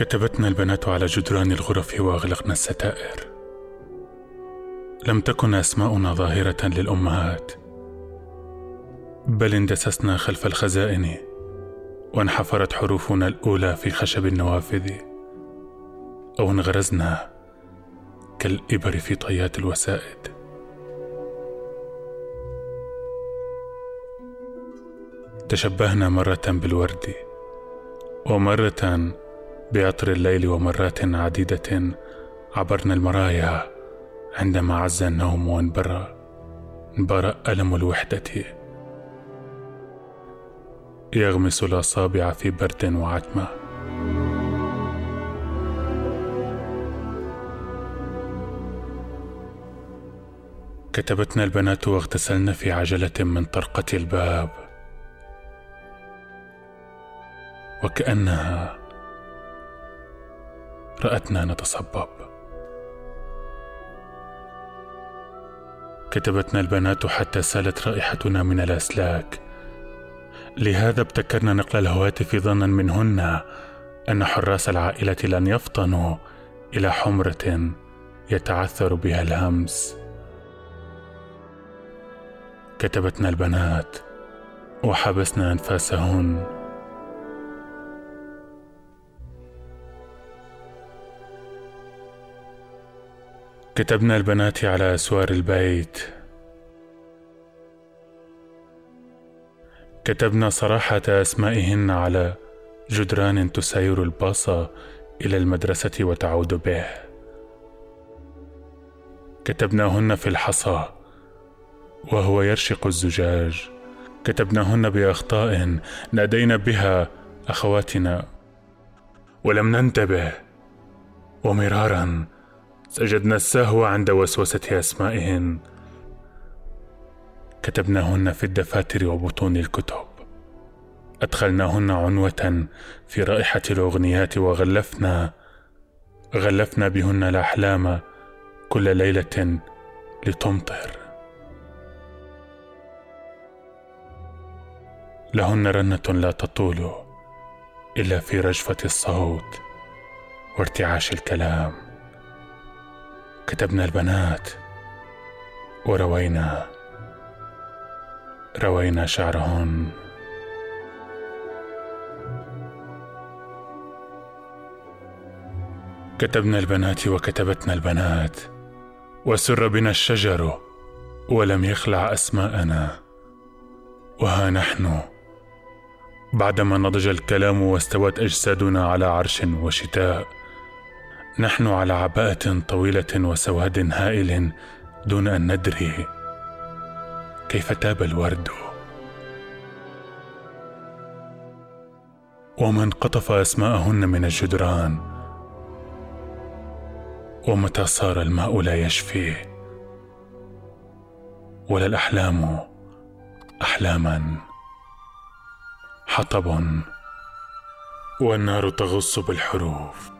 كتبتنا البنات على جدران الغرف واغلقنا الستائر. لم تكن أسماؤنا ظاهرة للأمهات بل اندسسنا خلف الخزائن وانحفرت حروفنا الأولى في خشب النوافذ أو انغرزنا كالإبر في طيات الوسائد. تشبهنا مرة بالورد ومرة بعطر الليل ومرات عديدة عبرنا المرايا عندما عز النوم وانبرى انبرى ألم الوحدة. يغمس الأصابع في برد وعتمة. كتبتنا البنات واغتسلن في عجلة من طرقة الباب. وكأنها رأتنا نتصبب. كتبتنا البنات حتى سالت رائحتنا من الأسلاك. لهذا ابتكرنا نقل الهواتف ظنا منهن أن حراس العائلة لن يفطنوا إلى حمرة يتعثر بها الهمس. كتبتنا البنات وحبسنا أنفاسهن. كتبنا البنات على اسوار البيت. كتبنا صراحة أسمائهن على جدران تسير الباص إلى المدرسة وتعود به. كتبناهن في الحصى وهو يرشق الزجاج. كتبناهن بأخطاء نادينا بها أخواتنا ولم ننتبه. ومرارا سجدنا السهو عند وسوسة أسمائهن. كتبناهن في الدفاتر وبطون الكتب. أدخلناهن عنوة في رائحة الأغنيات وغلفنا. غلفنا بهن الأحلام كل ليلة لتمطر. لهن رنة لا تطول إلا في رجفة الصوت وارتعاش الكلام. كتبنا البنات وروينا روينا شعرهن. كتبنا البنات وكتبتنا البنات وسر بنا الشجر ولم يخلع أسماءنا. وها نحن بعدما نضج الكلام واستوت أجسادنا على عرش وشتاء. نحن على عباءة طويلة وسواد هائل دون أن ندري كيف تاب الورد. ومن قطف أسماءهن من الجدران ومتى صار الماء لا يشفي. ولا الأحلام أحلاما. حطب والنار تغص بالحروف.